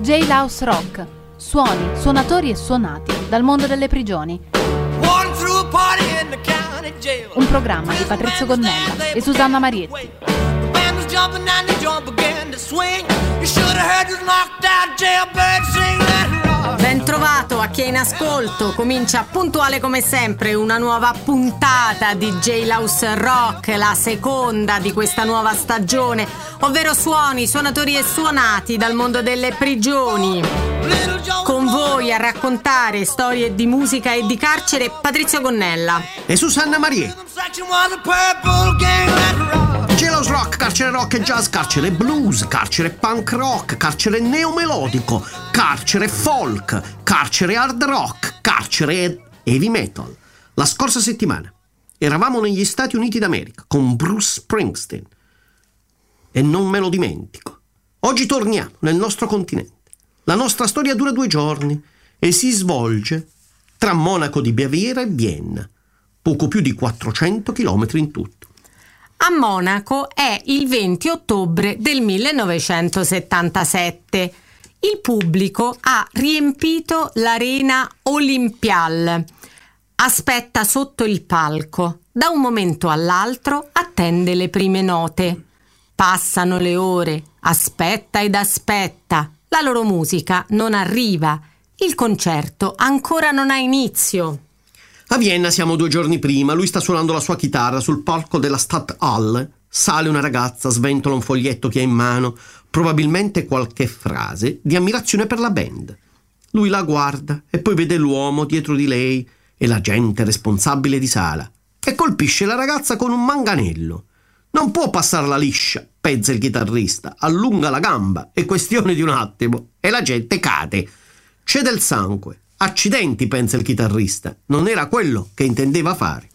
Jailhouse Rock. Suoni, suonatori e suonati dal mondo delle prigioni. Un programma di Patrizio Gonnella e Susanna Marietti. Ben trovato a chi è in ascolto. Comincia puntuale come sempre una nuova puntata di Jailhouse Rock, la seconda di questa nuova stagione, ovvero suoni, suonatori e suonati dal mondo delle prigioni. Con voi a raccontare storie di musica e di carcere Patrizio Gonnella e Susanna Marie. Jailhouse Rock, carcere rock e jazz, carcere blues, carcere punk rock, carcere neomelodico, carcere folk, carcere hard rock, carcere heavy metal. La scorsa settimana eravamo negli Stati Uniti d'America con Bruce Springsteen e non me lo dimentico. Oggi torniamo nel nostro continente. La nostra storia dura due giorni e si svolge tra Monaco di Baviera e Vienna, poco più di 400 km in tutto. A Monaco è il 20 ottobre del 1977. Il pubblico ha riempito l'arena Olympial. Aspetta sotto il palco. Da un momento all'altro attende le prime note. Passano le ore, aspetta ed aspetta. La loro musica non arriva. Il concerto ancora non ha inizio. A Vienna siamo due giorni prima, lui sta suonando la sua chitarra sul palco della Stadthalle. Sale una ragazza, sventola un foglietto che ha in mano, probabilmente qualche frase di ammirazione per la band. Lui la guarda e poi vede l'uomo dietro di lei e la gente responsabile di sala e colpisce la ragazza con un manganello. Non può passarla liscia, pensa il chitarrista, allunga la gamba, è questione di un attimo e la gente cade. C'è del sangue. Accidenti, pensa il chitarrista, non era quello che intendeva fare.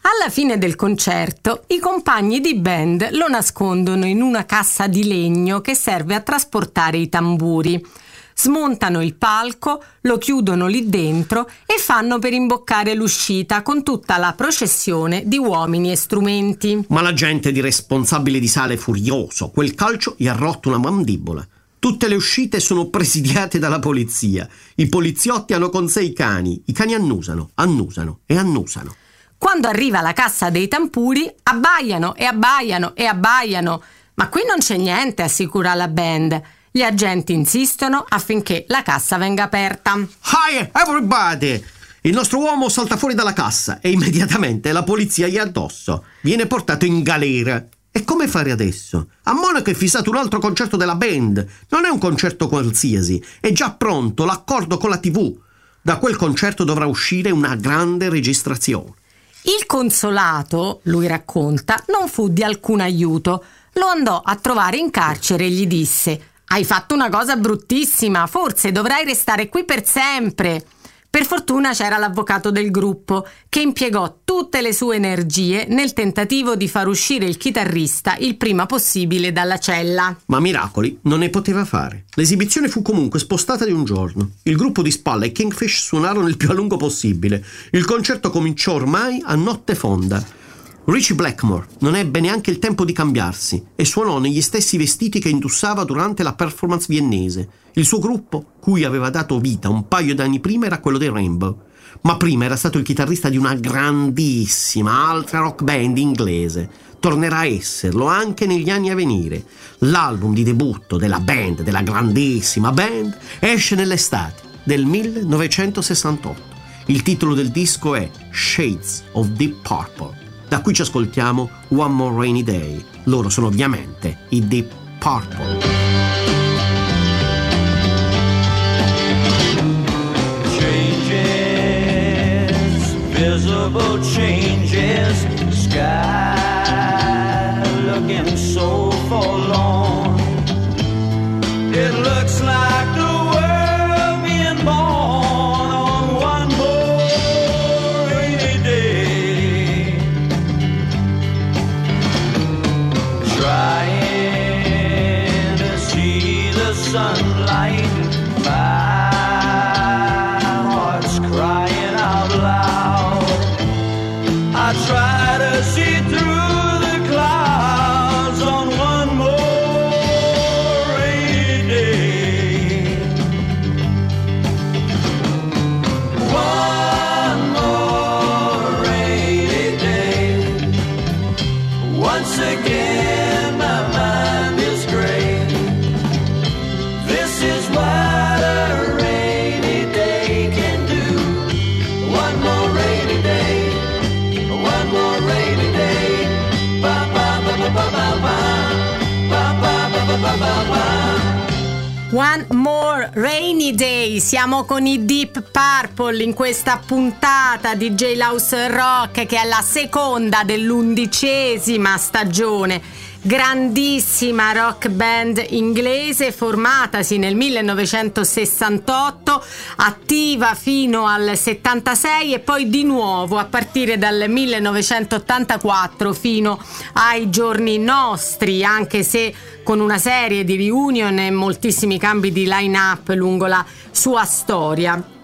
Alla fine del concerto, i compagni di band lo nascondono in una cassa di legno che serve a trasportare i tamburi. Smontano il palco, lo chiudono lì dentro e fanno per imboccare l'uscita con tutta la processione di uomini e strumenti. Ma la gente di responsabile di sale è furioso. Quel calcio gli ha rotto una mandibola. Tutte le uscite sono presidiate dalla polizia. I poliziotti hanno con sé i cani. I cani annusano, annusano e annusano. Quando arriva la cassa dei tampuri, abbaiano e abbaiano e abbaiano. Ma qui non c'è niente, assicura la band. Gli agenti insistono affinché la cassa venga aperta. Hi everybody! Il nostro uomo salta fuori dalla cassa e immediatamente la polizia gli è addosso. Viene portato in galera. E come fare adesso? A Monaco è fissato un altro concerto della band. Non è un concerto qualsiasi. È già pronto l'accordo con la TV. Da quel concerto dovrà uscire una grande registrazione. Il consolato, lui racconta, non fu di alcun aiuto. Lo andò a trovare in carcere e gli disse hai fatto una cosa bruttissima, forse dovrai restare qui per sempre. Per fortuna c'era l'avvocato del gruppo che impiegò tutte le sue energie nel tentativo di far uscire il chitarrista il prima possibile dalla cella. Ma miracoli non ne poteva fare. L'esibizione fu comunque spostata di un giorno. Il gruppo di Spalla e Kingfish suonarono il più a lungo possibile. Il concerto cominciò ormai a notte fonda. Richie Blackmore non ebbe neanche il tempo di cambiarsi e suonò negli stessi vestiti che indossava durante la performance viennese. Il suo gruppo, cui aveva dato vita un paio d'anni prima, era quello dei Rainbow, ma prima era stato il chitarrista di una grandissima altra rock band inglese. Tornerà a esserlo anche negli anni a venire. L'album di debutto della band, della grandissima band, esce nell'estate del 1968. Il titolo del disco è Shades of Deep Purple. Da qui ci ascoltiamo One More Rainy Day. Loro sono ovviamente i Deep Purple. Visible changes, sky looking so forlorn. It looks like One More Rainy Day, siamo con i Deep Purple in questa puntata di J-Louse Rock che è la seconda dell'undicesima stagione grandissima rock band inglese formatasi nel 1968, attiva fino al 76 e poi di nuovo a partire dal 1984 fino ai giorni nostri, anche se con una serie di reunion e moltissimi cambi di line-up lungo la sua storia.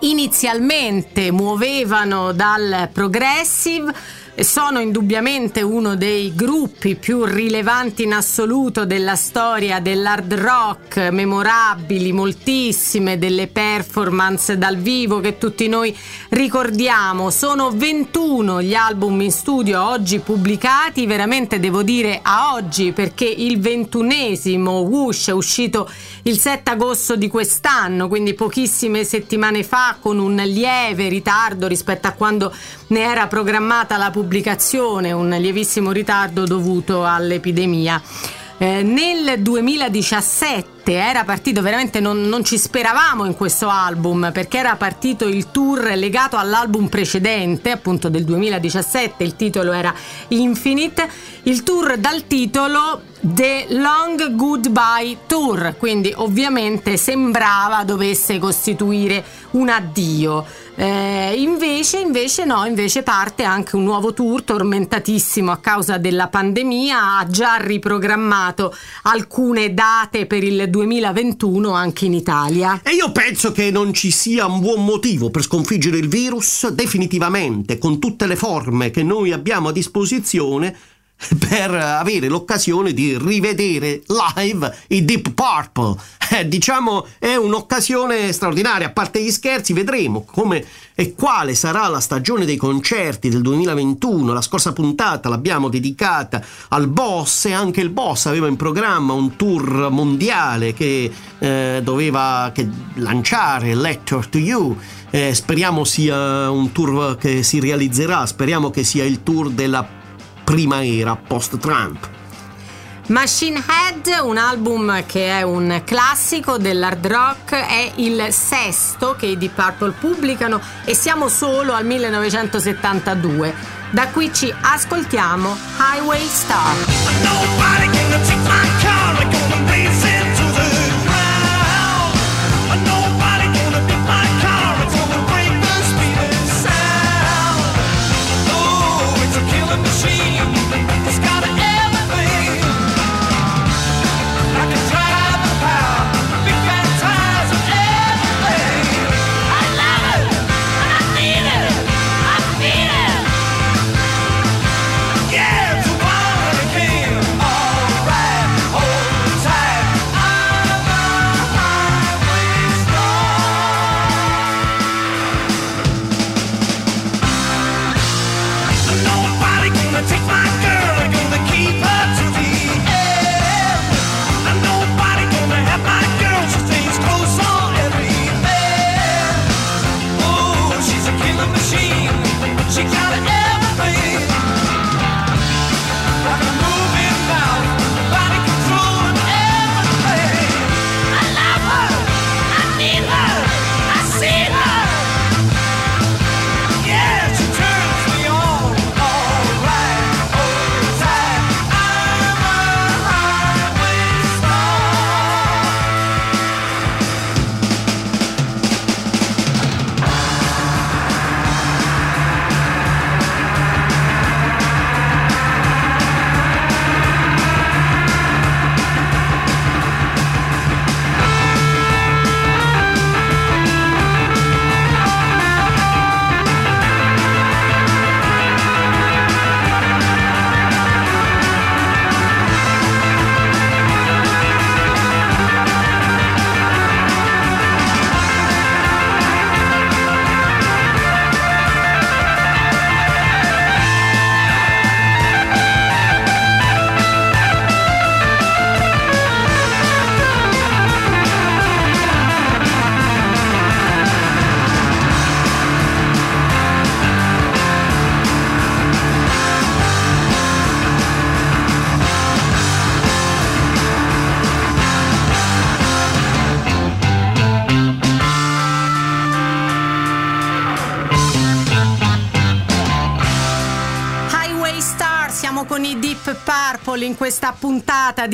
Inizialmente muovevano dal progressive sono indubbiamente uno dei gruppi più rilevanti in assoluto della storia dell'hard rock, memorabili moltissime delle performance dal vivo che tutti noi ricordiamo. Sono 21 gli album in studio oggi pubblicati, veramente devo dire a oggi perché il ventunesimo Whoosh è uscito il 7 agosto di quest'anno, quindi pochissime settimane fa con un lieve ritardo rispetto a quando ne era programmata la pubblicazione, un lievissimo ritardo dovuto all'epidemia. Eh, nel 2017 era partito, veramente non, non, ci speravamo in questo album perché era partito il tour legato all'album precedente, appunto del 2017, il titolo era Infinite, il tour dal titolo The Long Goodbye Tour, quindi ovviamente sembrava dovesse costituire un addio. Eh, invece, invece no, invece parte anche un nuovo tour tormentatissimo a causa della pandemia, ha già riprogrammato alcune date per il 2021 anche in Italia. E io penso che non ci sia un buon motivo per sconfiggere il virus definitivamente con tutte le forme che noi abbiamo a disposizione per avere l'occasione di rivedere live i Deep Purple. Eh, diciamo è un'occasione straordinaria, a parte gli scherzi vedremo come e quale sarà la stagione dei concerti del 2021. La scorsa puntata l'abbiamo dedicata al boss e anche il boss aveva in programma un tour mondiale che eh, doveva che lanciare Lecture to You. Eh, speriamo sia un tour che si realizzerà, speriamo che sia il tour della prima era post-Trump. Machine Head, un album che è un classico dell'hard rock, è il sesto che i Deep Purple pubblicano e siamo solo al 1972. Da qui ci ascoltiamo Highway Star.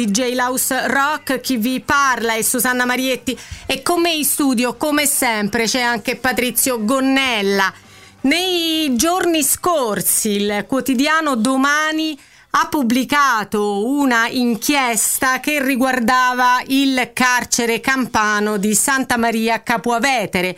Di J-Louse Rock. Chi vi parla è Susanna Marietti e con me in studio, come sempre, c'è anche Patrizio Gonnella. Nei giorni scorsi il quotidiano Domani ha pubblicato una inchiesta che riguardava il carcere campano di Santa Maria Capuavetere.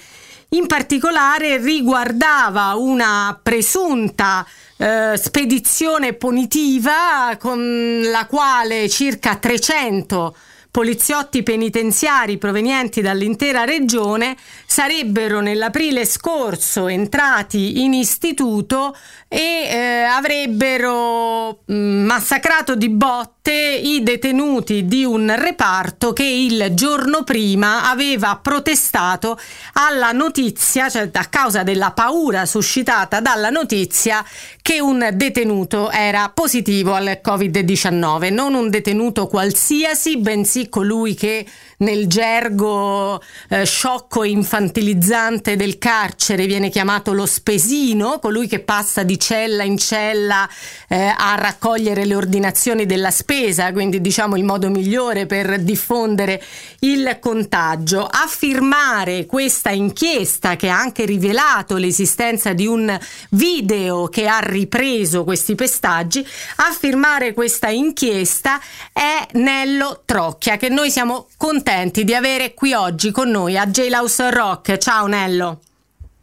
In particolare riguardava una presunta eh, spedizione punitiva con la quale circa 300 poliziotti penitenziari provenienti dall'intera regione sarebbero nell'aprile scorso entrati in istituto e eh, avrebbero mm, massacrato di botte i detenuti di un reparto che il giorno prima aveva protestato alla notizia, cioè a causa della paura suscitata dalla notizia che un detenuto era positivo al Covid-19, non un detenuto qualsiasi, bensì colui che nel gergo eh, sciocco e infantilizzante del carcere viene chiamato lo spesino, colui che passa di cella in cella eh, a raccogliere le ordinazioni della spesa, quindi diciamo il modo migliore per diffondere il contagio. A firmare questa inchiesta che ha anche rivelato l'esistenza di un video che ha ripreso questi pestaggi, a firmare questa inchiesta è Nello Trocchia che noi siamo contenti contenti di avere qui oggi con noi a J-House Rock. Ciao Nello.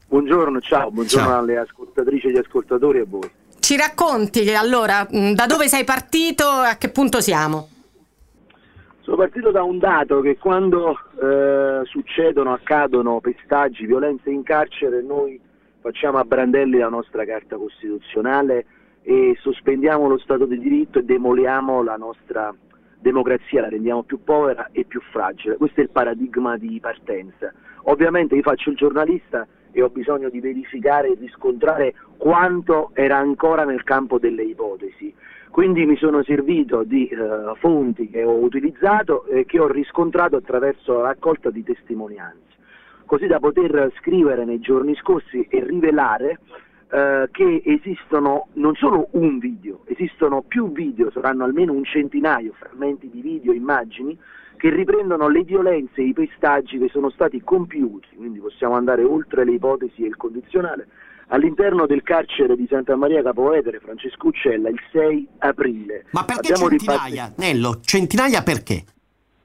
Buongiorno, ciao, buongiorno ciao. alle ascoltatrici e agli ascoltatori e a voi. Ci racconti allora da dove sei partito e a che punto siamo? Sono partito da un dato che quando eh, succedono, accadono pestaggi, violenze in carcere, noi facciamo a brandelli la nostra carta costituzionale e sospendiamo lo Stato di diritto e demoliamo la nostra democrazia la rendiamo più povera e più fragile. Questo è il paradigma di partenza. Ovviamente io faccio il giornalista e ho bisogno di verificare e riscontrare quanto era ancora nel campo delle ipotesi. Quindi mi sono servito di eh, fonti che ho utilizzato e che ho riscontrato attraverso la raccolta di testimonianze, così da poter scrivere nei giorni scorsi e rivelare eh, che esistono non solo un video, esistono più video, saranno almeno un centinaio, frammenti di video, immagini, che riprendono le violenze e i pestaggi che sono stati compiuti, quindi possiamo andare oltre le ipotesi e il condizionale, all'interno del carcere di Santa Maria Capovetere, Francesco Uccella, il 6 aprile. Ma perché Abbiamo centinaia? Ripart... Nello, centinaia perché?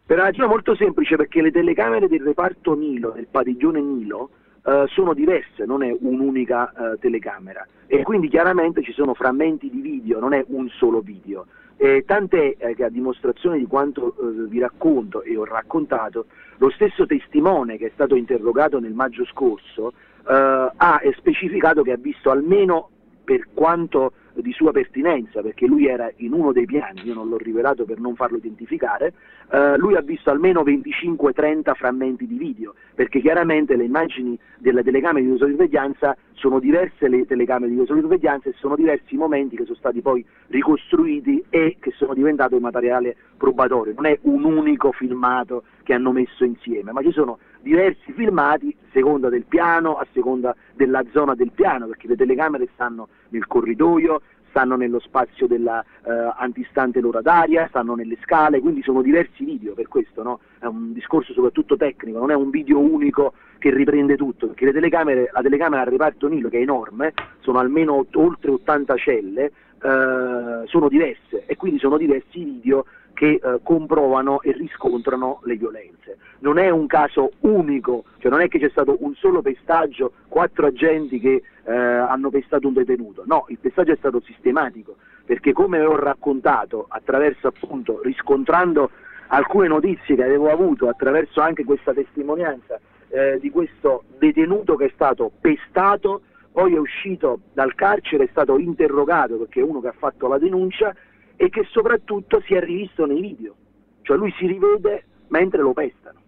Per una ragione molto semplice, perché le telecamere del reparto Nilo, del padiglione Nilo, Uh, sono diverse, non è un'unica uh, telecamera e quindi chiaramente ci sono frammenti di video, non è un solo video. E tant'è eh, che a dimostrazione di quanto uh, vi racconto e ho raccontato, lo stesso testimone che è stato interrogato nel maggio scorso ha specificato che ha visto almeno per quanto di sua pertinenza, perché lui era in uno dei piani, io non l'ho rivelato per non farlo identificare, eh, lui ha visto almeno 25-30 frammenti di video, perché chiaramente le immagini della telecamera di videosorveglianza sono diverse le telecamere di videosorveglianza e sono diversi i momenti che sono stati poi ricostruiti e che sono diventati materiale probatorio, non è un unico filmato che hanno messo insieme, ma ci sono diversi filmati a seconda del piano, a seconda della zona del piano, perché le telecamere stanno nel corridoio, stanno nello spazio della eh, antistante l'ora d'aria, stanno nelle scale, quindi sono diversi video per questo, no? è un discorso soprattutto tecnico, non è un video unico che riprende tutto, perché le telecamere, la telecamera al reparto Nilo, che è enorme, sono almeno oltre 80 celle, eh, sono diverse e quindi sono diversi i video che eh, comprovano e riscontrano le violenze. Non è un caso unico, cioè non è che c'è stato un solo pestaggio, quattro agenti che eh, hanno pestato un detenuto, no, il pestaggio è stato sistematico, perché come ho raccontato attraverso appunto riscontrando alcune notizie che avevo avuto attraverso anche questa testimonianza eh, di questo detenuto che è stato pestato, poi è uscito dal carcere, è stato interrogato perché è uno che ha fatto la denuncia e che soprattutto si è rivisto nei video, cioè lui si rivede mentre lo pestano.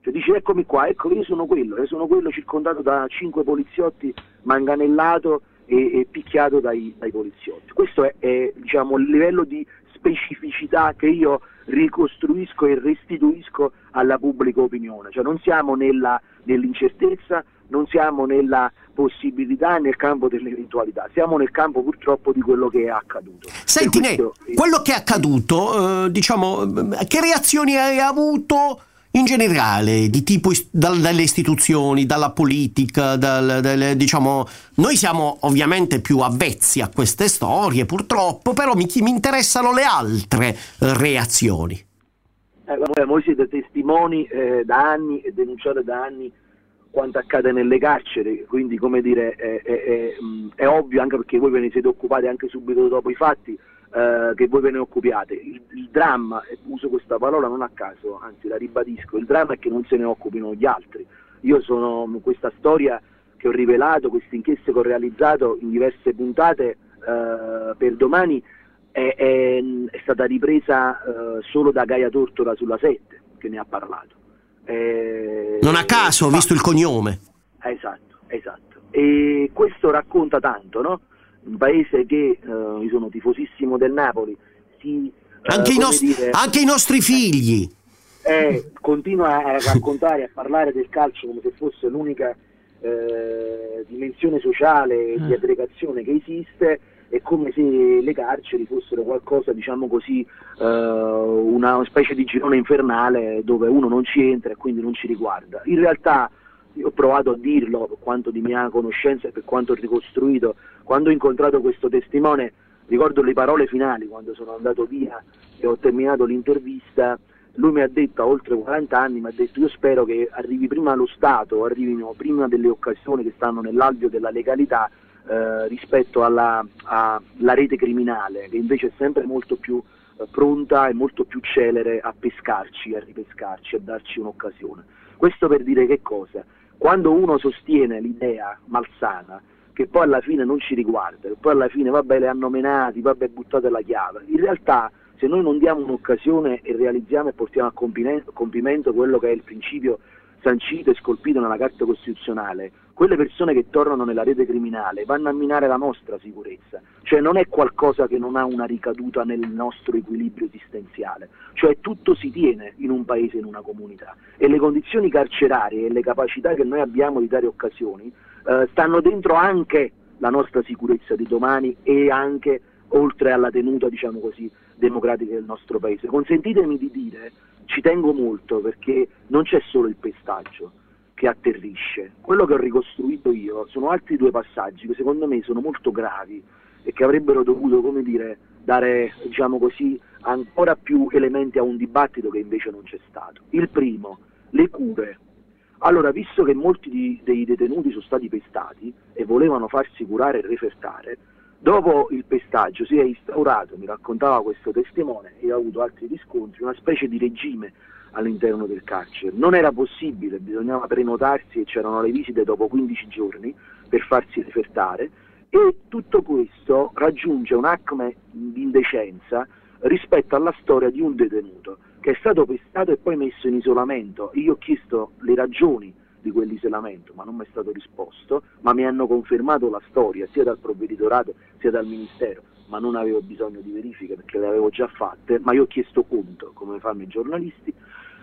Cioè dice eccomi qua, ecco io sono quello, io sono quello circondato da cinque poliziotti, manganellato e, e picchiato dai, dai, poliziotti. Questo è, è diciamo, il livello di specificità che io ricostruisco e restituisco alla pubblica opinione, cioè non siamo nella, nell'incertezza, non siamo nella possibilità nel campo delle eventualità, siamo nel campo purtroppo di quello che è accaduto. Senti, questo, quello che è accaduto, eh, diciamo, che reazioni hai avuto? in generale, di tipo dal, dalle istituzioni, dalla politica, dal, dalle, diciamo, noi siamo ovviamente più avvezzi a queste storie, purtroppo, però mi, mi interessano le altre eh, reazioni. Eh, voi siete testimoni eh, da anni e denunciate da anni quanto accade nelle carceri, quindi come dire è, è, è, è, ovvio anche perché voi ve ne siete occupati anche subito dopo i fatti eh, che voi ve ne occupiate. Il, il, dramma, uso questa parola non a caso, anzi la ribadisco, il dramma è che non se ne occupino gli altri. Io sono questa storia che ho rivelato, queste inchieste che ho realizzato in diverse puntate eh, per domani è, è, è stata ripresa eh, solo da Gaia Tortora sulla 7 che ne ha parlato. Eh, non a caso, ho visto il cognome. Esatto, esatto. E questo racconta tanto, no? Un paese che, uh, io sono tifosissimo del Napoli, si, uh, anche, i nostri, dire, anche, i nostri, figli. Eh, continua a raccontare, a parlare del calcio come se fosse l'unica eh, dimensione sociale di aggregazione che esiste è come se le carceri fossero qualcosa, diciamo così, eh, una specie di girone infernale dove uno non ci entra e quindi non ci riguarda. In realtà io ho provato a dirlo per quanto di mia conoscenza e per quanto ho ricostruito, quando ho incontrato questo testimone, ricordo le parole finali quando sono andato via e ho terminato l'intervista, lui mi ha detto a oltre 40 anni, mi ha detto io spero che arrivi prima lo Stato, arrivino prima delle occasioni che stanno nell'alveo della legalità eh, rispetto alla, alla, rete criminale, che invece è sempre molto più eh, pronta e molto più celere a pescarci, a ripescarci, a darci un'occasione. Questo per dire che cosa? Quando uno sostiene l'idea malsana che poi alla fine non ci riguarda, che poi alla fine vabbè le hanno menati, vabbè buttate la chiave, in realtà se noi non diamo un'occasione e realizziamo e portiamo a compimento quello che è il principio sancito e scolpito nella Carta Costituzionale, quelle persone che tornano nella rete criminale vanno a minare la nostra sicurezza, cioè non è qualcosa che non ha una ricaduta nel nostro equilibrio esistenziale, cioè tutto si tiene in un paese, in una comunità. E le condizioni carcerarie e le capacità che noi abbiamo di dare occasioni eh, stanno dentro anche la nostra sicurezza di domani e anche oltre alla tenuta, diciamo così, democratica del nostro paese. Consentitemi di dire ci tengo molto perché non c'è solo il pestaggio che atterrisce, quello che ho ricostruito io sono altri due passaggi che secondo me sono molto gravi e che avrebbero dovuto, come dire, dare, diciamo così, ancora più elementi a un dibattito che invece non c'è stato. Il primo, le cure. Allora, visto che molti di, dei detenuti sono stati pestati e volevano farsi curare e refertare, Dopo il pestaggio si è instaurato, mi raccontava questo testimone, e ho avuto altri riscontri, una specie di regime all'interno del carcere. Non era possibile, bisognava prenotarsi e c'erano le visite dopo 15 giorni per farsi refertare e tutto questo raggiunge un acme di indecenza rispetto alla storia di un detenuto che è stato pestato e poi messo in isolamento. Io ho chiesto le ragioni di quell'isolamento, ma non mi è stato risposto, ma mi hanno confermato la storia sia dal provveditorato sia dal Ministero, ma non avevo bisogno di verifiche perché le avevo già fatte, ma io ho chiesto conto, come fanno i giornalisti.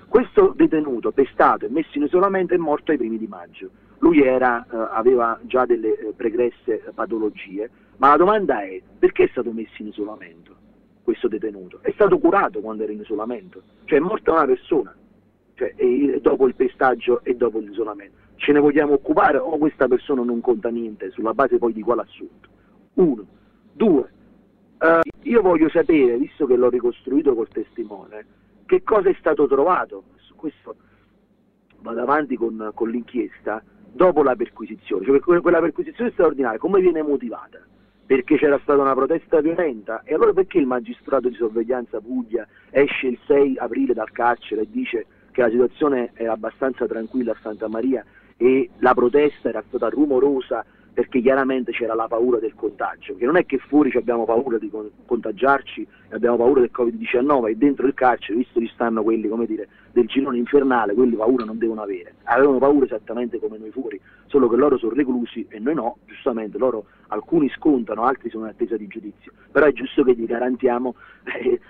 Questo detenuto, pestato e messo in isolamento, è morto ai primi di maggio. Lui era, eh, aveva già delle eh, pregresse patologie, ma la domanda è perché è stato messo in isolamento questo detenuto? È stato curato quando era in isolamento, cioè è morta una persona, cioè, dopo il pestaggio e dopo l'isolamento. Ce ne vogliamo occupare o questa persona non conta niente sulla base poi di quale assunto? Uno. Due. Uh, io voglio sapere, visto che l'ho ricostruito col testimone, che cosa è stato trovato. Su questo vado avanti con, con l'inchiesta dopo la perquisizione, cioè quella perquisizione straordinaria come viene motivata? Perché c'era stata una protesta violenta e allora perché il magistrato di sorveglianza Puglia esce il 6 aprile dal carcere e dice che la situazione era abbastanza tranquilla a Santa Maria e la protesta era stata rumorosa perché chiaramente c'era la paura del contagio, che non è che fuori abbiamo paura di contagiarci abbiamo paura del Covid-19 e dentro il carcere, visto che stanno quelli come dire, del girone infernale, quelli paura non devono avere, avevano paura esattamente come noi fuori, solo che loro sono reclusi e noi no, giustamente. Loro alcuni scontano, altri sono in attesa di giudizio, però è giusto che gli garantiamo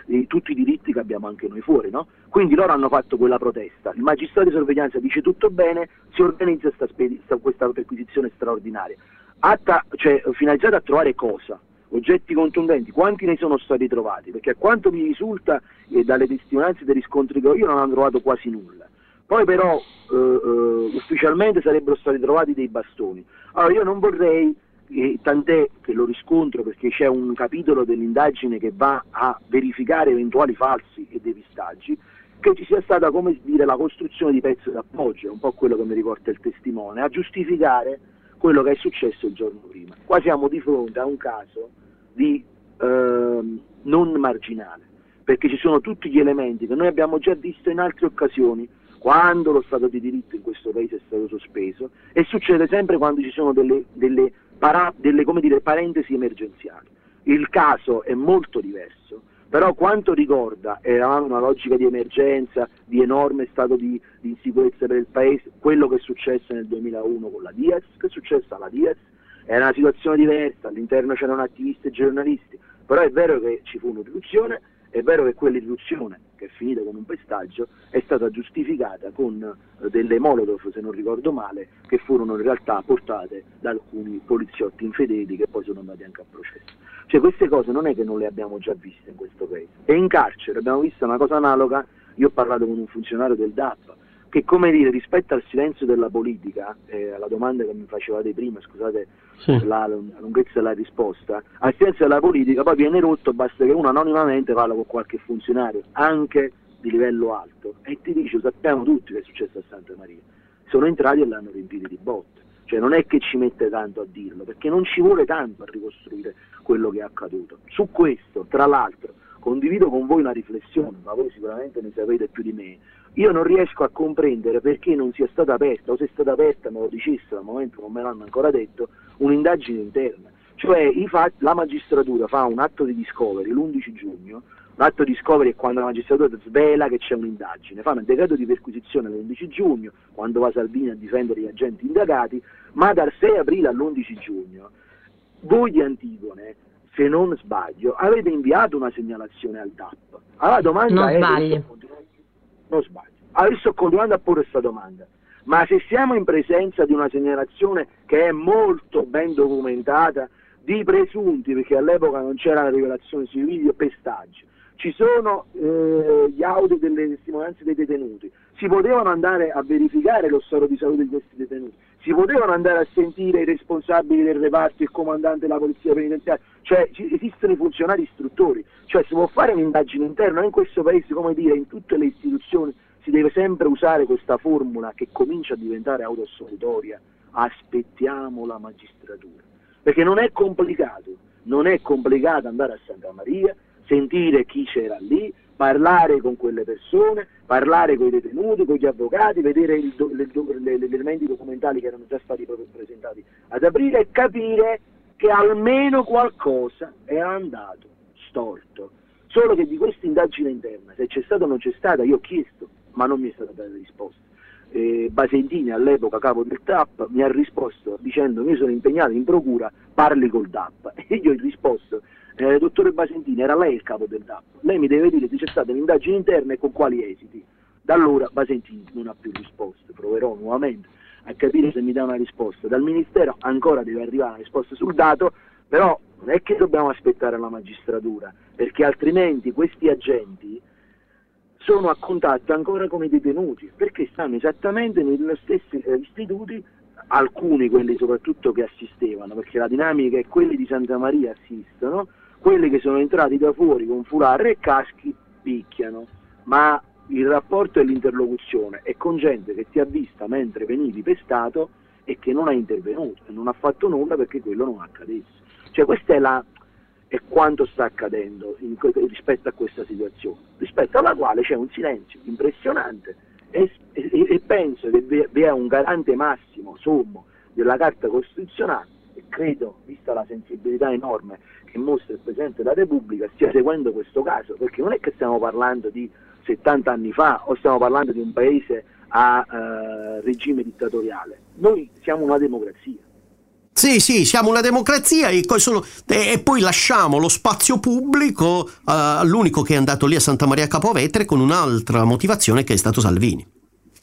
eh, tutti i diritti che abbiamo anche noi fuori, no? Quindi loro hanno fatto quella protesta, il magistrato di sorveglianza dice tutto bene, si organizza sta sta, questa perquisizione straordinaria, atta, cioè, finalizzata a trovare cosa? Oggetti contundenti, quanti ne sono stati trovati? Perché a quanto mi risulta e dalle testimonianze dei riscontri che ho io non hanno trovato quasi nulla. Poi però eh, eh, ufficialmente sarebbero stati trovati dei bastoni. Allora io non vorrei, eh, tant'è che lo riscontro perché c'è un capitolo dell'indagine che va a verificare eventuali falsi e depistaggi, che ci sia stata come dire la costruzione di pezzi d'appoggio, è un po' quello che mi riporta il testimone, a giustificare quello che è successo il giorno prima. Qua siamo di fronte a un caso di eh, non marginale, perché ci sono tutti gli elementi che noi abbiamo già visto in altre occasioni, quando lo Stato di diritto in questo Paese è stato sospeso, e succede sempre quando ci sono delle, delle, para, delle dire, parentesi emergenziali. Il caso è molto diverso, però quanto ricorda, in una logica di emergenza, di enorme stato di, di, insicurezza per il Paese, quello che è successo nel 2001 con la Diaz, che è successo alla Diaz, era una situazione diversa, all'interno c'erano attivisti e giornalisti, però è vero che ci fu un'irruzione, è vero che quell'irruzione, che è finita con un pestaggio, è stata giustificata con eh, delle molotov, se non ricordo male, che furono in realtà portate da alcuni poliziotti infedeli che poi sono andati anche a processo. Cioè queste cose non è che non le abbiamo già viste in questo paese. E in carcere abbiamo visto una cosa analoga, io ho parlato con un funzionario del DAP, che come dire rispetto al silenzio della politica, eh, alla domanda che mi facevate prima, scusate sì. la, la, lunghezza della risposta, al silenzio della politica poi viene rotto, basta che uno anonimamente parla con qualche funzionario, anche di livello alto, e ti dice, sappiamo tutti che è successo a Santa Maria, sono entrati e l'hanno riempito di botte, cioè non è che ci mette tanto a dirlo, perché non ci vuole tanto a ricostruire quello che è accaduto. Su questo, tra l'altro, condivido con voi una riflessione, ma voi sicuramente ne sapete più di me, io non riesco a comprendere perché non sia stata aperta, o se è stata aperta me lo dicesse al momento non me l'hanno ancora detto, un'indagine interna. Cioè fatti, la magistratura fa un atto di discovery l'11 giugno, l'atto di discovery è quando la magistratura svela che c'è un'indagine, fanno il decreto di perquisizione l'11 giugno, quando va Salvini a difendere gli agenti indagati, ma dal 6 aprile all'11 giugno voi di Antigone se non sbaglio, avete inviato una segnalazione al DAP. Allora, domanda non è, sbagli. Non sbaglio. Adesso sto continuando a porre questa domanda. Ma se siamo in presenza di una segnalazione che è molto ben documentata di presunti, perché all'epoca non c'era la rivelazione sui video, pestaggi, ci sono eh, gli audio delle testimonianze dei detenuti, si potevano andare a verificare lo stato di salute di questi detenuti, si potevano andare a sentire i responsabili del reparto, il comandante della polizia penitenziaria, cioè esistono i funzionari istruttori, cioè si può fare un'indagine interna, in questo paese, come dire, in tutte le istituzioni si deve sempre usare questa formula che comincia a diventare autoassolutoria, aspettiamo la magistratura, perché non è complicato, non è complicato andare a Santa Maria, sentire chi c'era lì, parlare con quelle persone, parlare con i detenuti, con gli avvocati, vedere le, elementi documentali che erano già stati presentati ad aprile e capire che almeno qualcosa è andato storto. Solo che di questa indagine interna, se c'è stata o non c'è stata, io ho chiesto, ma non mi è stata data risposta. Eh, Basentini all'epoca capo del TAP mi ha risposto dicendo io sono impegnato in procura, parli col DAP e io ho risposto eh, dottore Basentini, era lei il capo del DAP, lei mi deve dire se c'è stata un'indagine interna e con quali esiti. Da allora Basentini non ha più risposte, proverò nuovamente a capire se mi dà una risposta. Dal Ministero ancora deve arrivare una risposta sul dato, però non è che dobbiamo aspettare la magistratura, perché altrimenti questi agenti sono a contatto ancora con i detenuti, perché stanno esattamente negli stessi eh, istituti, alcuni quelli soprattutto che assistevano, perché la dinamica è quelli di Santa Maria assistono, quelli che sono entrati da fuori con foulard e caschi picchiano, ma il rapporto e l'interlocuzione è con gente che ti ha vista mentre venivi pestato e che non ha intervenuto non ha fatto nulla perché quello non accadesse. Cioè questa è, la, è quanto sta accadendo in, rispetto a questa situazione, rispetto alla quale c'è un silenzio impressionante e, e, e penso che vi è un garante massimo, sommo, della Carta Costituzionale e credo, vista la sensibilità enorme che mostra il Presidente della Repubblica, stia seguendo questo caso, perché non è che stiamo parlando di 70 anni fa o stiamo parlando di un paese a eh, regime dittatoriale. Noi siamo una democrazia. Sì, sì, siamo una democrazia e, solo, e, poi lasciamo lo spazio pubblico uh, all'unico che è andato lì a Santa Maria Capovetere con un'altra motivazione che è stato Salvini.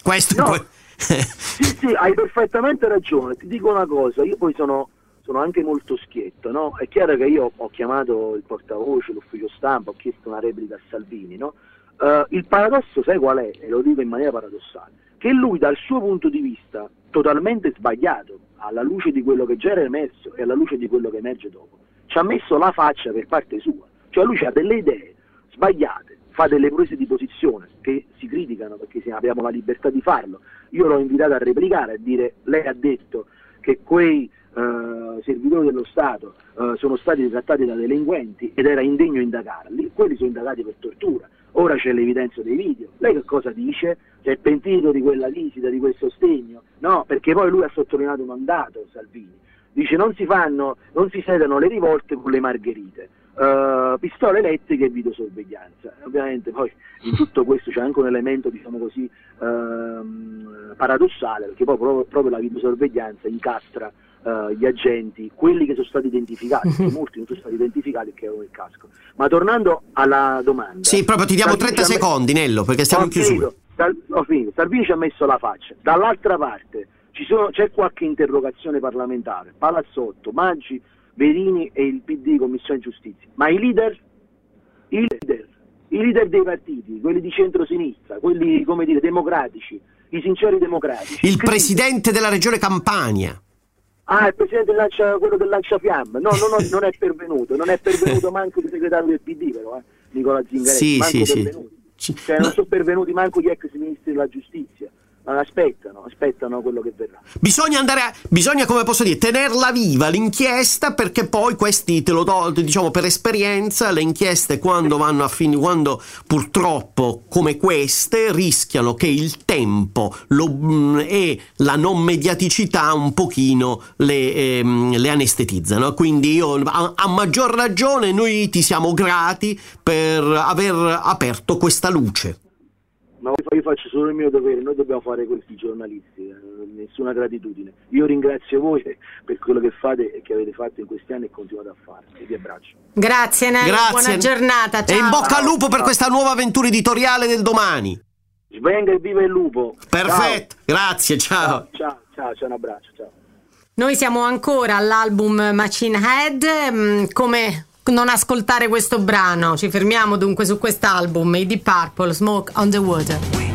Questo no, poi... sì, sì, hai perfettamente ragione. Ti dico una cosa, io poi sono, sono anche molto schietto, no? È chiaro che io ho chiamato il portavoce, l'ufficio stampa, ho chiesto una replica a Salvini, no? Uh, il paradosso, sai qual è? E lo dico in maniera paradossale, che lui dal suo punto di vista totalmente sbagliato, alla luce di quello che già era emerso e alla luce di quello che emerge dopo, ci ha messo la faccia per parte sua, cioè lui ha delle idee sbagliate, fa delle prese di posizione che si criticano perché abbiamo la libertà di farlo. Io l'ho invitato a replicare, a dire lei ha detto che quei eh, servitori dello Stato eh, sono stati trattati da delinquenti ed era indegno indagarli, quelli sono indagati per tortura. Ora c'è l'evidenza dei video. Lei che cosa dice? Si è pentito di quella visita, di quel sostegno? No, perché poi lui ha sottolineato un mandato, Salvini. Dice non si fanno, non si sedano le rivolte con le margherite. Uh, pistole elettriche e videosorveglianza. Ovviamente poi in tutto questo c'è anche un elemento, diciamo così, uh, paradossale, perché poi proprio, proprio la videosorveglianza incastra uh, gli agenti, quelli che sono stati identificati, uh-huh. molti non sono stati identificati che avevano il casco. Ma tornando alla domanda... Sì, proprio ti diamo Salvini 30 secondi, Nello, perché stiamo in chiusura. Sal- ho finito. Salvini ci ha messo la faccia. Dall'altra parte sono, c'è qualche interrogazione parlamentare, Palazzotto, Maggi, Verini e il PD Commissione Giustizia. Ma i leader? I leader, i leader dei partiti, quelli di centrosinistra, quelli, come dire, democratici, i sinceri democratici. Il presidente della regione Campania. Ah, il presidente lancia, quello del lanciafiamme. No, no, no, non è pervenuto, non è pervenuto manco il segretario del PD, però, eh, Nicola Zingaretti. Sì, manco sì, pervenuti. sì. Cioè, non sono pervenuti manco gli ex ministri della giustizia aspettano, aspettano quello che verrà. Bisogna andare, a, bisogna come posso dire, tenerla viva l'inchiesta perché poi questi, te lo do, diciamo per esperienza, le inchieste quando vanno a finire, quando purtroppo come queste rischiano che il tempo lo, mm, e la non mediaticità un pochino le, ehm, le anestetizzano. Quindi io, a, a maggior ragione noi ti siamo grati per aver aperto questa luce ma io faccio solo il mio dovere, noi dobbiamo fare questi giornalisti, eh, nessuna gratitudine. Io ringrazio voi per quello che fate e che avete fatto in questi anni e continuate a fare. E vi abbraccio. Grazie Nello, Grazie. buona giornata. Ciao. E in bocca al lupo per questa nuova avventura editoriale del domani. Svenga e viva il lupo. Perfetto, ciao. grazie, ciao. Ciao, ciao, ciao, un abbraccio, ciao. Noi siamo ancora all'album Machine Head, mm, come non ascoltare questo brano. Ci fermiamo dunque su quest'album, i Deep Purple, Smoke on the Water.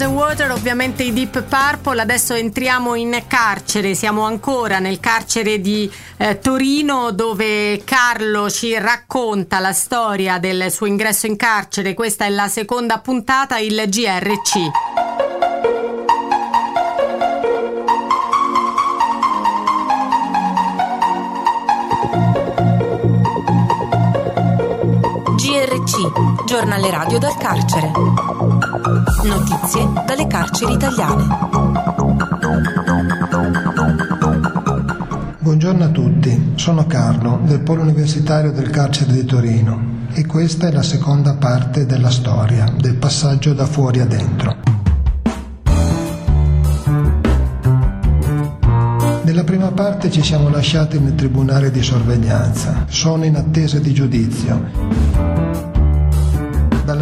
Smoke on the Water, ovviamente i Deep Purple. Adesso entriamo in carcere, siamo ancora nel carcere di eh, Torino dove Carlo ci racconta la storia del suo ingresso in carcere. Questa è la seconda puntata, il. GRC, giornale radio dal carcere. Notizie dalle carceri italiane. Buongiorno a tutti, sono Carlo del Polo Universitario del Carcere di Torino e questa è la seconda parte della storia, del passaggio da fuori a dentro. Nella prima parte ci siamo lasciati nel tribunale di sorveglianza. Sono in attesa di giudizio.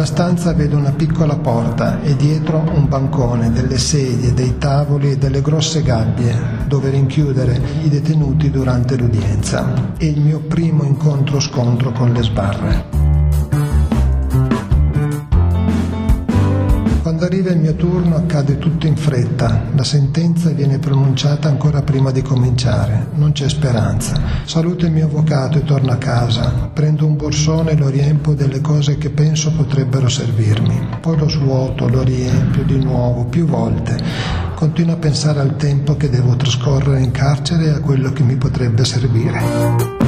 Stanza vedo una piccola porta e dietro un bancone, delle sedie, dei tavoli e delle grosse gabbie dove rinchiudere i detenuti durante l'udienza. È il mio primo incontro-scontro con le sbarre. Quando arriva il mio turno accade tutto in fretta, la sentenza viene pronunciata ancora prima di cominciare, non c'è speranza. Saluto il mio avvocato e torno a casa, prendo un borsone e lo riempio delle cose che penso potrebbero servirmi, poi lo svuoto, lo riempio di nuovo più volte. Continuo a pensare al tempo che devo trascorrere in carcere e a quello che mi potrebbe servire.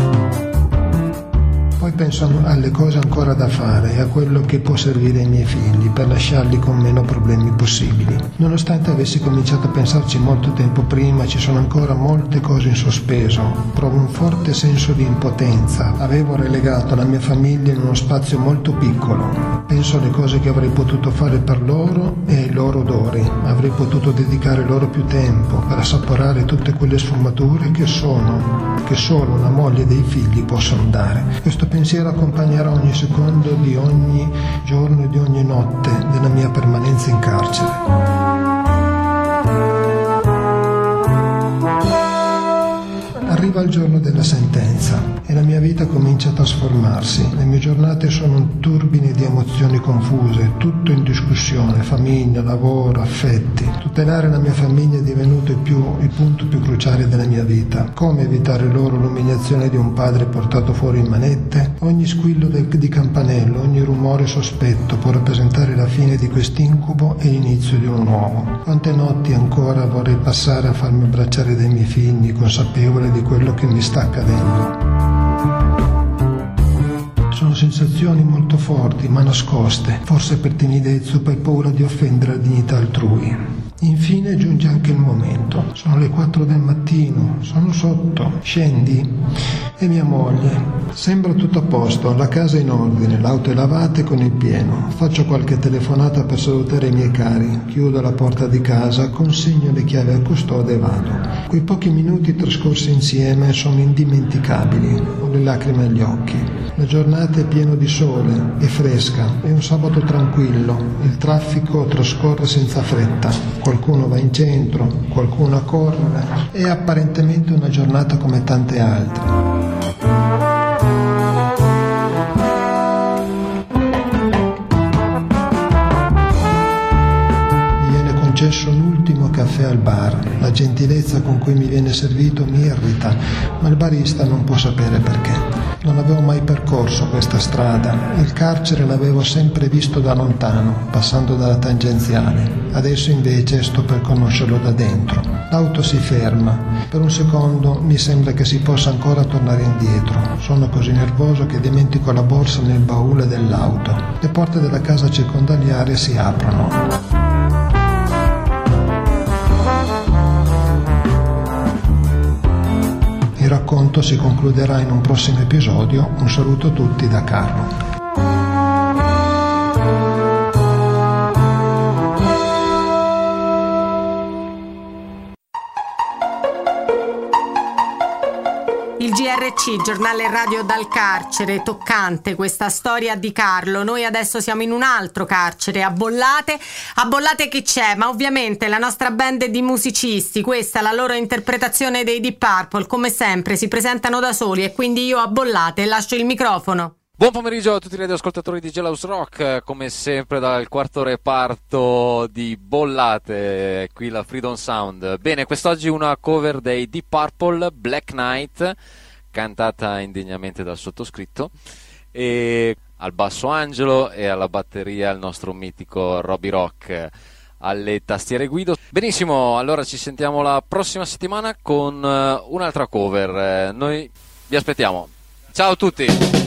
Poi penso alle cose ancora da fare e a quello che può servire ai miei figli per lasciarli con meno problemi possibili. Nonostante avessi cominciato a pensarci molto tempo prima, ci sono ancora molte cose in sospeso. Provo un forte senso di impotenza. Avevo relegato la mia famiglia in uno spazio molto piccolo. Penso alle cose che avrei potuto fare per loro e ai loro odori. Avrei potuto dedicare loro più tempo per assaporare tutte quelle sfumature che sono, che solo una moglie e dei figli possono dare. Questo pensiero accompagnerà ogni secondo di ogni giorno e di ogni notte della mia permanenza in carcere. Arriva il giorno della sentenza e la mia vita comincia a trasformarsi. Le mie giornate sono un turbine di emozioni confuse, tutto in discussione, famiglia, lavoro, affetti. Tutelare la mia famiglia è divenuto il, più, il punto più cruciale della mia vita. Come evitare loro l'umiliazione di un padre portato fuori in manette? Ogni squillo del, di campanello, ogni rumore sospetto può rappresentare la fine di quest'incubo e l'inizio di un nuovo. Quante notti ancora vorrei passare a farmi abbracciare dai miei figli, consapevole di quello che mi sta accadendo. Sono sensazioni molto forti ma nascoste, forse per timidezza o per paura di offendere la dignità altrui. Infine giunge anche il momento. Sono le 4 del mattino, sono sotto. Scendi? E mia moglie. Sembra tutto a posto, la casa in ordine, l'auto è lavata e con il pieno. Faccio qualche telefonata per salutare i miei cari, chiudo la porta di casa, consegno le chiavi al custode e vado. Quei pochi minuti trascorsi insieme sono indimenticabili, ho le lacrime agli occhi. La giornata è piena di sole, è fresca, è un sabato tranquillo, il traffico trascorre senza fretta qualcuno va in centro, qualcuno a correre, è apparentemente una giornata come tante altre. Viene concesso l'ultimo caffè al bar, la gentilezza con cui mi viene servito mi irrita, ma il barista non può sapere perché. Non avevo mai percorso questa strada, il carcere l'avevo sempre visto da lontano, passando dalla tangenziale. Adesso invece sto per conoscerlo da dentro. L'auto si ferma. Per un secondo mi sembra che si possa ancora tornare indietro. Sono così nervoso che dimentico la borsa nel baule dell'auto. Le porte della casa circondariale si aprono. Racconto si concluderà in un prossimo episodio. Un saluto a tutti da Carlo. GRC, giornale radio dal carcere, toccante questa storia di Carlo. Noi adesso siamo in un altro carcere, a Bollate. A Bollate chi c'è? Ma ovviamente la nostra band di musicisti, questa la loro interpretazione dei Deep Purple, come sempre si presentano da soli e quindi io a Bollate lascio il microfono. Buon pomeriggio a tutti i radioascoltatori di Gelaus Rock, come sempre dal quarto reparto di Bollate, qui la Freedom Sound. Bene, quest'oggi una cover dei Deep Purple, Black Knight, cantata indegnamente dal sottoscritto, e al basso Angelo e alla batteria il nostro mitico Robbie Rock alle tastiere Guido. Benissimo, allora ci sentiamo la prossima settimana con eh, un'altra cover. Eh, noi vi aspettiamo. Ciao a tutti!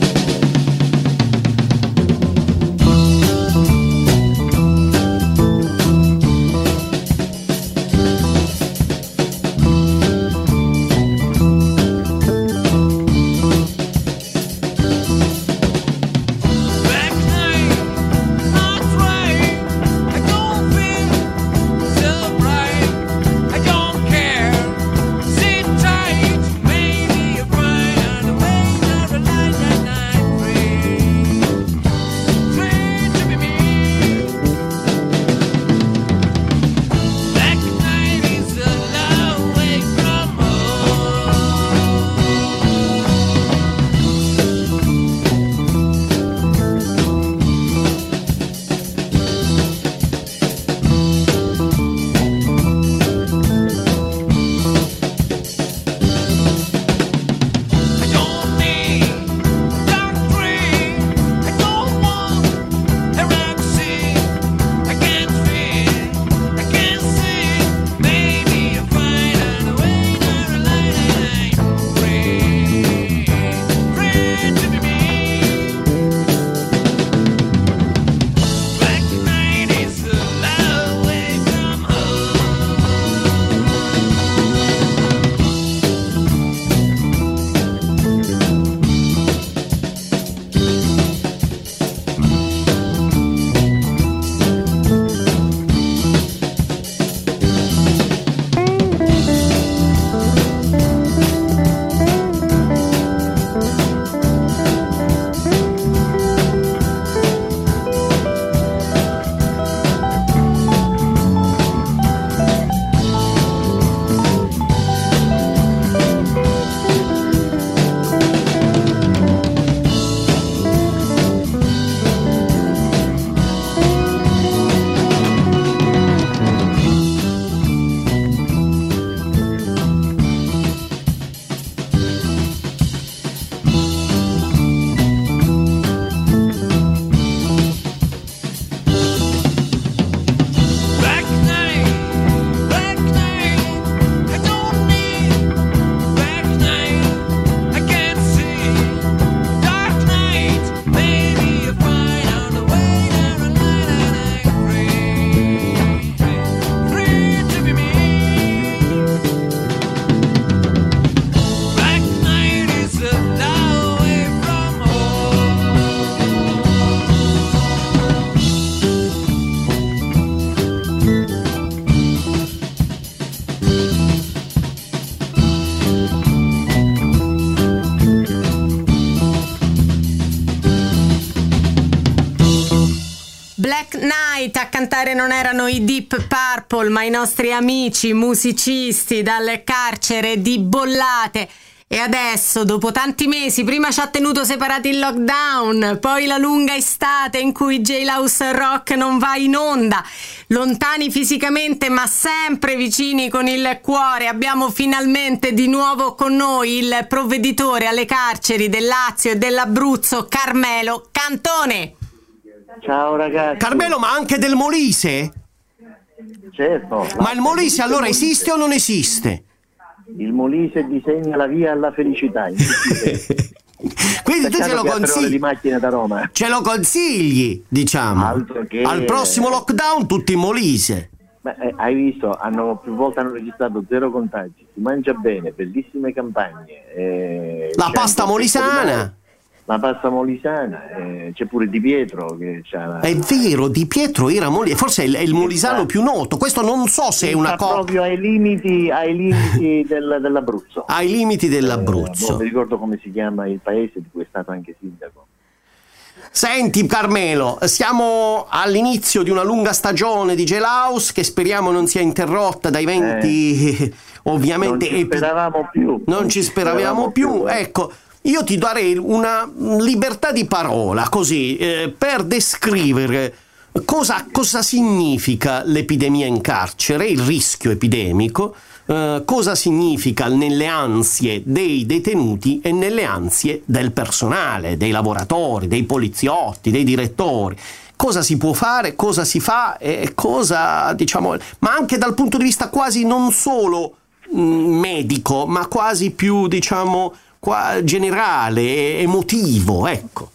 Cantare non erano i Deep Purple, ma i nostri amici musicisti dal carcere di Bollate. E adesso, dopo tanti mesi, prima ci ha tenuto separati il lockdown, poi la lunga estate in cui J-House Rock non va in onda, lontani fisicamente ma sempre vicini con il cuore, abbiamo finalmente di nuovo con noi il provveditore alle carceri del Lazio e dell'Abruzzo, Carmelo Cantone. Ciao ragazzi. Carmelo, ma anche del Molise? Certo. Ma il Molise allora esiste o non esiste? Il Molise disegna la via alla felicità. Quindi tu ce lo consigli. Ce lo consigli, diciamo. Che... Al prossimo lockdown tutti in Molise. Beh, eh, hai visto, hanno, più volte hanno registrato zero contagi, si mangia bene, bellissime campagne. Eh, la pasta molisana la pasta molisana, eh, c'è pure Di Pietro che c'ha È vero, Di Pietro era molisano, forse è il, è il molisano più noto, questo non so se è una cosa... proprio ai limiti, ai limiti del, dell'Abruzzo. Ai limiti dell'Abruzzo. Eh, non mi ricordo come si chiama il paese di cui è stato anche sindaco. Senti Carmelo, siamo all'inizio di una lunga stagione di Gelaus che speriamo non sia interrotta dai venti, eh, ovviamente... Non ci speravamo più. Non ci speravamo, più, più, ecco io ti darei una libertà di parola, così, eh, per descrivere cosa, cosa significa l'epidemia in carcere, il rischio epidemico, eh, cosa significa nelle ansie dei detenuti e nelle ansie del personale, dei lavoratori, dei poliziotti, dei direttori. Cosa si può fare, cosa si fa e cosa, diciamo, ma anche dal punto di vista quasi non solo mm, medico, ma quasi più, diciamo, qua, generale, emotivo, ecco.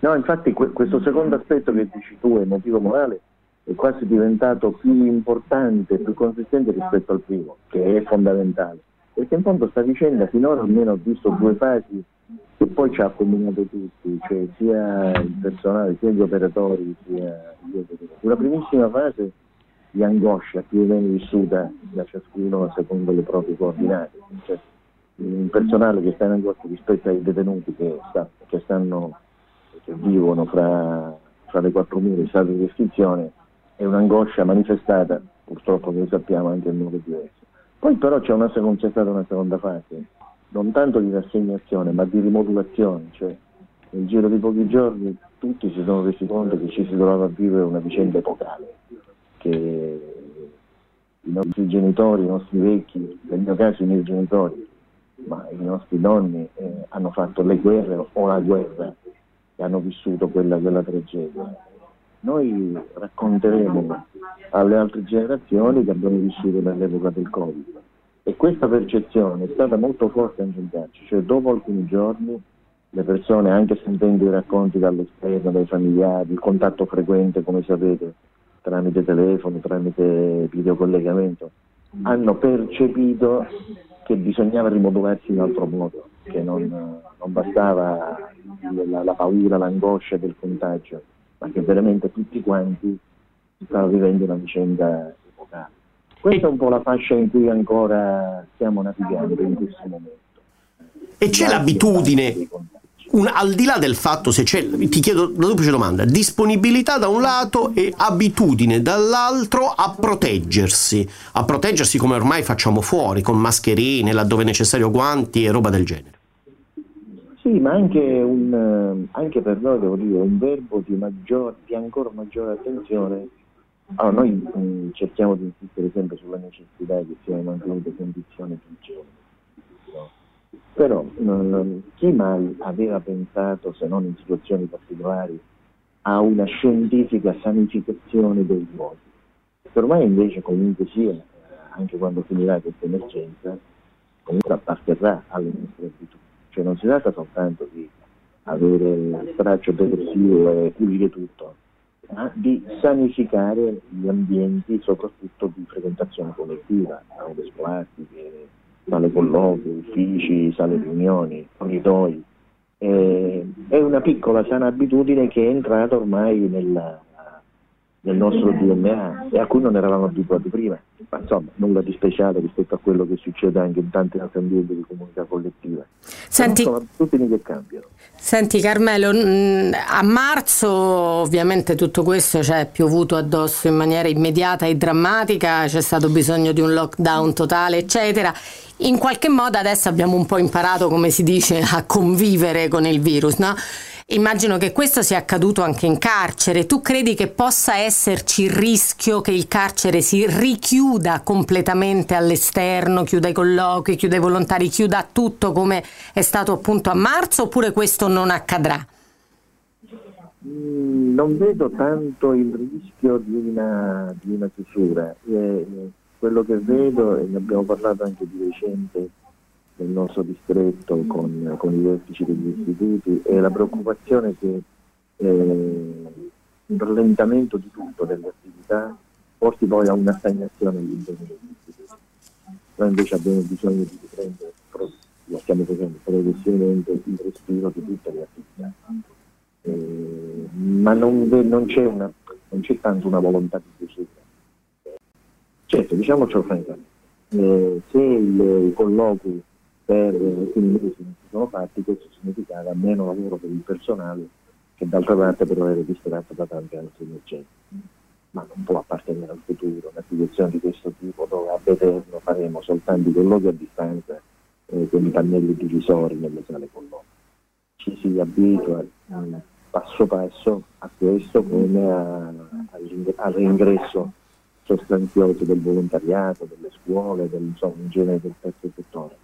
No, infatti questo secondo aspetto che dici tu, emotivo morale, è quasi diventato più importante, più consistente rispetto al primo, che è fondamentale. Perché in fondo sta vicenda finora almeno ho visto due fasi che poi ci ha accompagnato tutti, cioè sia il personale, sia gli operatori, sia gli operatori. Una primissima fase di angoscia che viene vissuta da ciascuno secondo le proprie coordinate. Cioè, un personale che sta in angoscia rispetto ai detenuti che, sta, che, stanno, che vivono fra, fra le quattro mura in stato di restrizione è un'angoscia manifestata, purtroppo noi sappiamo anche in modo diverso. Poi però c'è, una, c'è stata una seconda fase, non tanto di rassegnazione ma di rimodulazione, cioè nel giro di pochi giorni tutti si sono resi conto che ci si trovava a vivere una vicenda epocale, che i nostri genitori, i nostri vecchi, nel mio caso i miei genitori, ma i nostri nonni eh, hanno fatto le guerre o la guerra e hanno vissuto quella, quella tragedia. Noi racconteremo alle altre generazioni che abbiamo vissuto nell'epoca del Covid e questa percezione è stata molto forte anche in carcere, cioè dopo alcuni giorni le persone, anche sentendo i racconti dall'esterno, dai familiari, il contatto frequente, come sapete, tramite telefono, tramite videocollegamento, hanno percepito che bisognava rimodularsi in un altro modo, che non, non bastava la, la, paura, l'angoscia del contagio, ma che veramente tutti quanti stavano vivendo una vicenda epocale. Questa è un po' la fascia in cui ancora stiamo navigando in questo momento. E c'è l'abitudine un, al di là del fatto se c'è, ti chiedo la duplice domanda, disponibilità da un lato e abitudine dall'altro a proteggersi, a proteggersi come ormai facciamo fuori, con mascherine, laddove è necessario guanti e roba del genere. Sì, ma anche, un, anche per noi devo dire un verbo di, maggior, di ancora maggiore attenzione. Allora, noi mh, cerchiamo di insistere sempre sulla necessità che siano mantenute condizioni peggiori però non, chi mai aveva pensato, se non in situazioni particolari, a una scientifica sanificazione dei luoghi? Ormai invece comunque sia, anche quando finirà questa emergenza, comunque apparterrà alle nostre abitudini. Cioè non si tratta soltanto di avere il straccio depressivo e pulire tutto, ma di sanificare gli ambienti soprattutto di frequentazione collettiva, aule scolastiche, sale colloqui, uffici, sale riunioni, corridoi. Eh, è una piccola sana abitudine che è entrata ormai nella, nel nostro DNA e a cui non eravamo abituati prima. Ma insomma, nulla di speciale rispetto a quello che succede anche in tanti altri ambienti di comunità collettiva. Senti, sono abitudini che cambiano. Senti Carmelo, a marzo ovviamente tutto questo ci è piovuto addosso in maniera immediata e drammatica, c'è stato bisogno di un lockdown totale, eccetera. In qualche modo adesso abbiamo un po' imparato, come si dice, a convivere con il virus, no? Immagino che questo sia accaduto anche in carcere. Tu credi che possa esserci il rischio che il carcere si richiuda completamente all'esterno, chiuda i colloqui, chiuda i volontari, chiuda tutto come è stato appunto a marzo oppure questo non accadrà? Mm, non vedo tanto il rischio di una, di una chiusura. Eh, quello che vedo, e ne abbiamo parlato anche di recente nel nostro distretto con, con i vertici degli istituti, è la preoccupazione che eh, un rallentamento di tutto delle attività porti poi a una stagnazione all'interno degli istituti. Noi invece abbiamo bisogno di riprendere, lo stiamo facendo progressivamente, il respiro di tutte le attività. Eh, ma non, non, c'è una, non, c'è tanto una volontà di chiusura. Certo, diciamocelo francamente, eh, se i colloqui per alcuni mesi non si sono fatti, questo significava meno lavoro per il personale che d'altra parte però era distratto da tante altre emergenze. Ma non può appartenere al futuro una situazione di questo tipo dove a Beterno faremo soltanto colloqui a distanza eh, con i pannelli divisori nelle sale colloqui. ci si abitua passo passo a questo come a- all'ing- al reingresso sostanzioso del volontariato, delle scuole, del, insomma, in genere del terzo settore.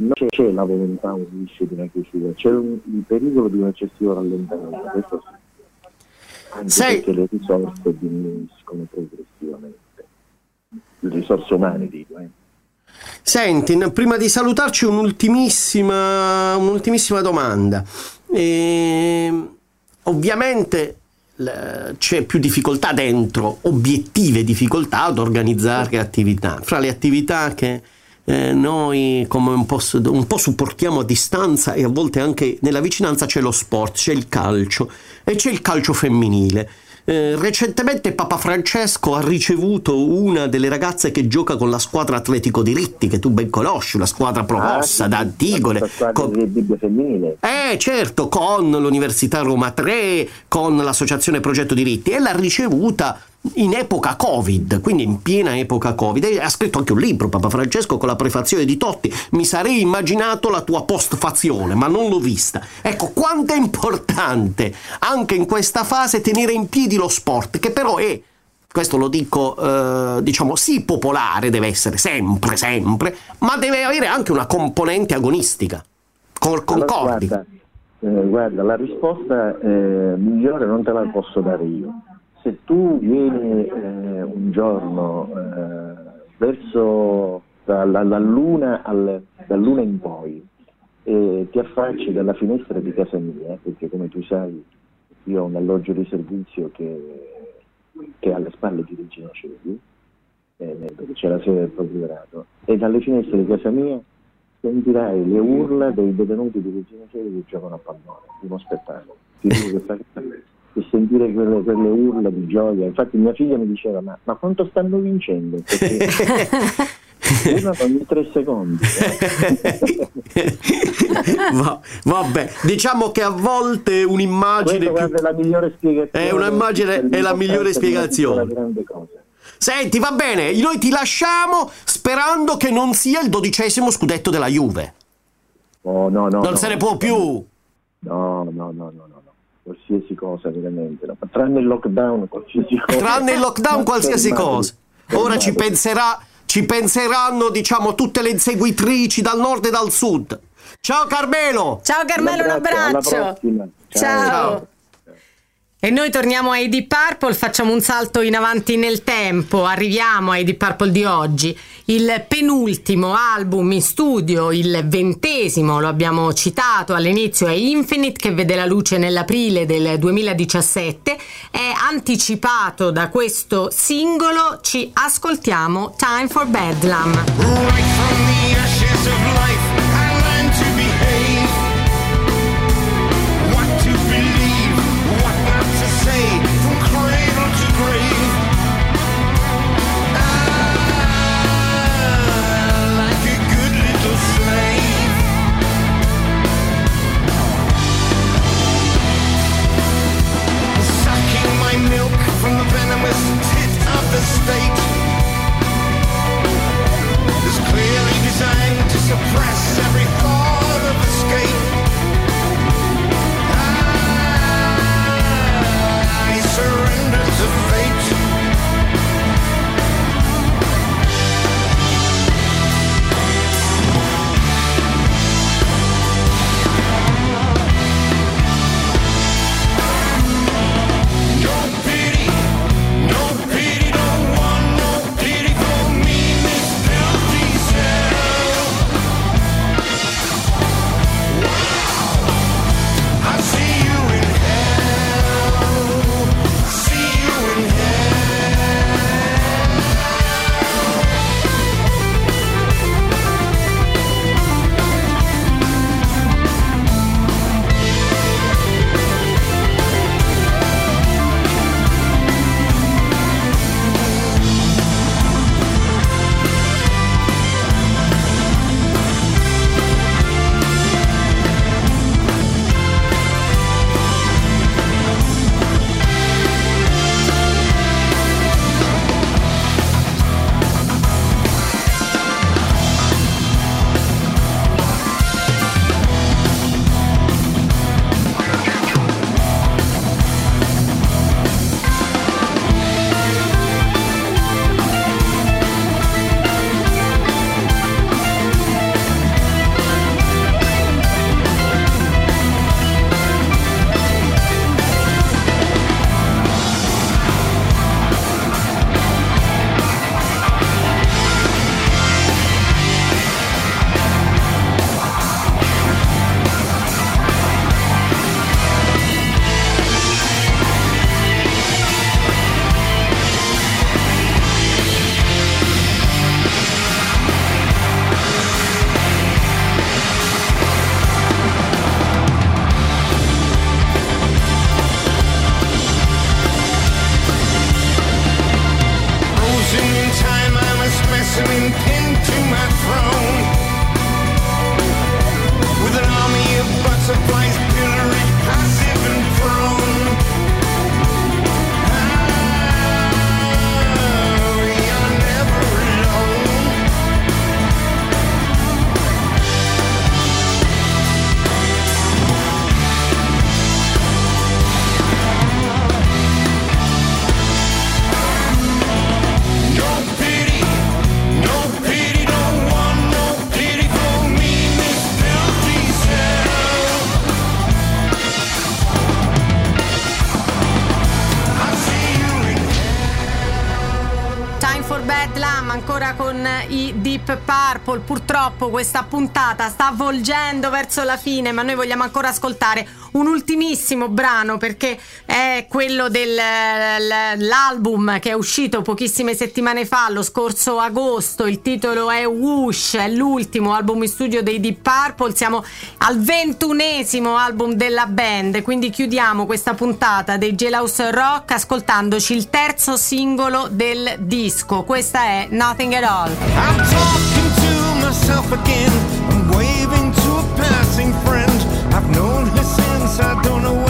Non c'è, la volontà un rischio di una chiusura, c'è un- il pericolo di un eccessivo rallentamento, questo sì. Anche Sei- perché le risorse diminuiscono progressivamente. Le risorse umane dico, eh. Senti, prima di salutarci un'ultimissima, un'ultimissima domanda. Ehm, ovviamente c'è più difficoltà dentro, obiettive difficoltà ad organizzare attività. Fra le attività che eh, noi come un po', un po' supportiamo a distanza e a volte anche nella vicinanza c'è lo sport, c'è il calcio e c'è il calcio femminile. Eh, recentemente Papa Francesco ha ricevuto una delle ragazze che gioca con la squadra Atletico di Ritti, che tu ben conosci, una squadra promossa Ah, sì, da Antigone. La squadra con- di Bibbia femminile. eh, certo, con l'Università Roma 3, con l'Associazione Progetto Diritti e l'ha ricevuta in epoca Covid, quindi in piena epoca Covid. E ha scritto anche un libro, Papa Francesco, con la prefazione di Totti. Mi sarei immaginato la tua postfazione, ma non l'ho vista. Ecco, quanto è importante anche in questa fase tenere in piedi lo sport, che però è questo lo dico, eh, diciamo, sì, popolare deve essere sempre, sempre, ma deve avere anche una componente agonistica. Col- Allora, concordi? guarda, eh, guarda, la risposta eh, migliore non te la posso dare io. Se tu vieni eh, un giorno eh, verso dalla, dall'una al- dall'una in poi e ti affacci dalla finestra di casa mia, perché come tu sai io ho un alloggio di servizio che, che è alle spalle di Regina Celi, eh, dove c'è la sede del procurato, e dalle finestre di casa mia sentirai le urla dei detenuti di Regina Celi che giocano a pallone, uno spettacolo. Ti dico che e sentire quelle, quelle urla di gioia, infatti mia figlia mi diceva ma, ma quanto stanno vincendo? Perché ogni tre secondi. Va- vabbè, diciamo che a volte un'immagine guarda, è la migliore spiegazione. È un'immagine- è la migliore spiegazione. Senti, va bene, noi ti lasciamo sperando che non sia il dodicesimo scudetto della Juve. Oh, no, no, non no. se ne può più. No, no, no, no. Qualsiasi cosa veramente. no. Tranne il lockdown, qualsiasi cosa. Tranne il lockdown, qualsiasi cosa. Ora ci penserà, ci penseranno, diciamo, tutte le inseguitrici dal nord e dal sud. Ciao Carmelo! Ciao Carmelo, un abbraccio, prossima. Ciao. Ciao. E noi torniamo ai Deep Purple, facciamo un salto in avanti nel tempo, arriviamo ai Deep Purple di oggi, il penultimo album in studio, il ventesimo, lo abbiamo citato all'inizio, è Infinite che vede la luce nell'aprile del 2017, è anticipato da questo singolo, ci ascoltiamo Time for Bedlam. Right Questa puntata sta avvolgendo verso la fine, ma noi vogliamo ancora ascoltare un ultimissimo brano perché è quello dell'album che è uscito pochissime settimane fa, lo scorso agosto. Il titolo è Whoosh, è l'ultimo album in studio dei Deep Purple. Siamo al ventunesimo album della band, quindi chiudiamo questa puntata dei Jailhouse Rock ascoltandoci il terzo singolo del disco. Questa è Nothing at All. I'm talking to myself again. I'm waving to a passing friend. I've known her since I don't know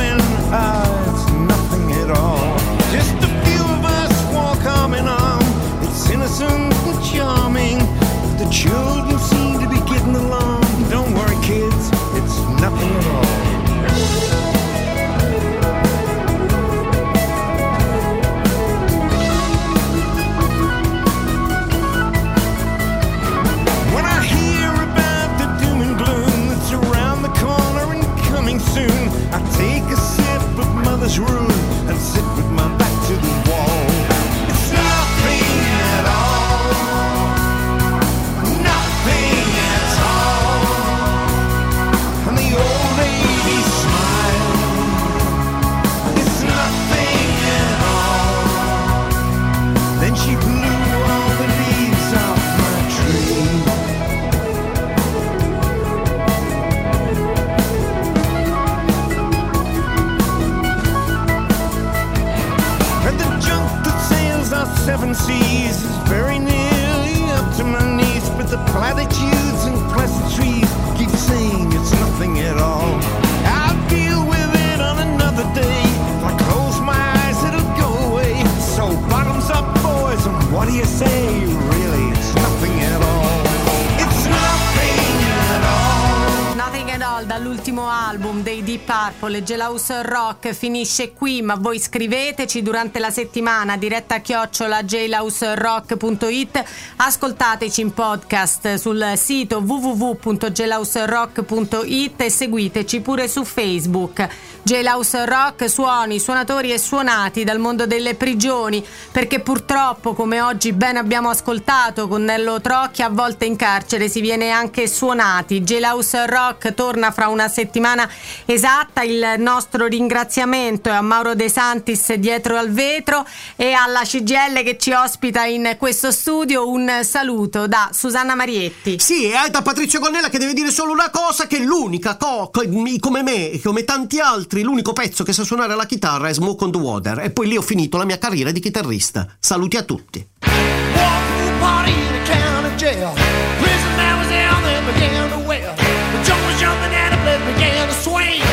Purple Jailhouse Rock finisce qui ma voi scriveteci durante la settimana diretta chiocciola jailhouserock.it ascoltateci in podcast sul sito www.jailhouserock.it e seguiteci pure su Facebook Jailhouse Rock suoni, suonatori e suonati dal mondo delle prigioni perché purtroppo come oggi ben abbiamo ascoltato con Nello Trocchi a volte in carcere si viene anche suonati. Jailhouse Rock torna fra una settimana esatta. Il nostro ringraziamento è a Mauro De Santis dietro al vetro e alla CGL che ci ospita in questo studio. Un saluto da Susanna Marietti. Sì, e da Patrizio Gonnella che deve dire solo una cosa, che l'unica co- co- come me, e come tanti altri, l'unico pezzo che sa suonare la chitarra è Smoke on the Water. E poi lì ho finito la mia carriera di chitarrista. Saluti a tutti. Swing.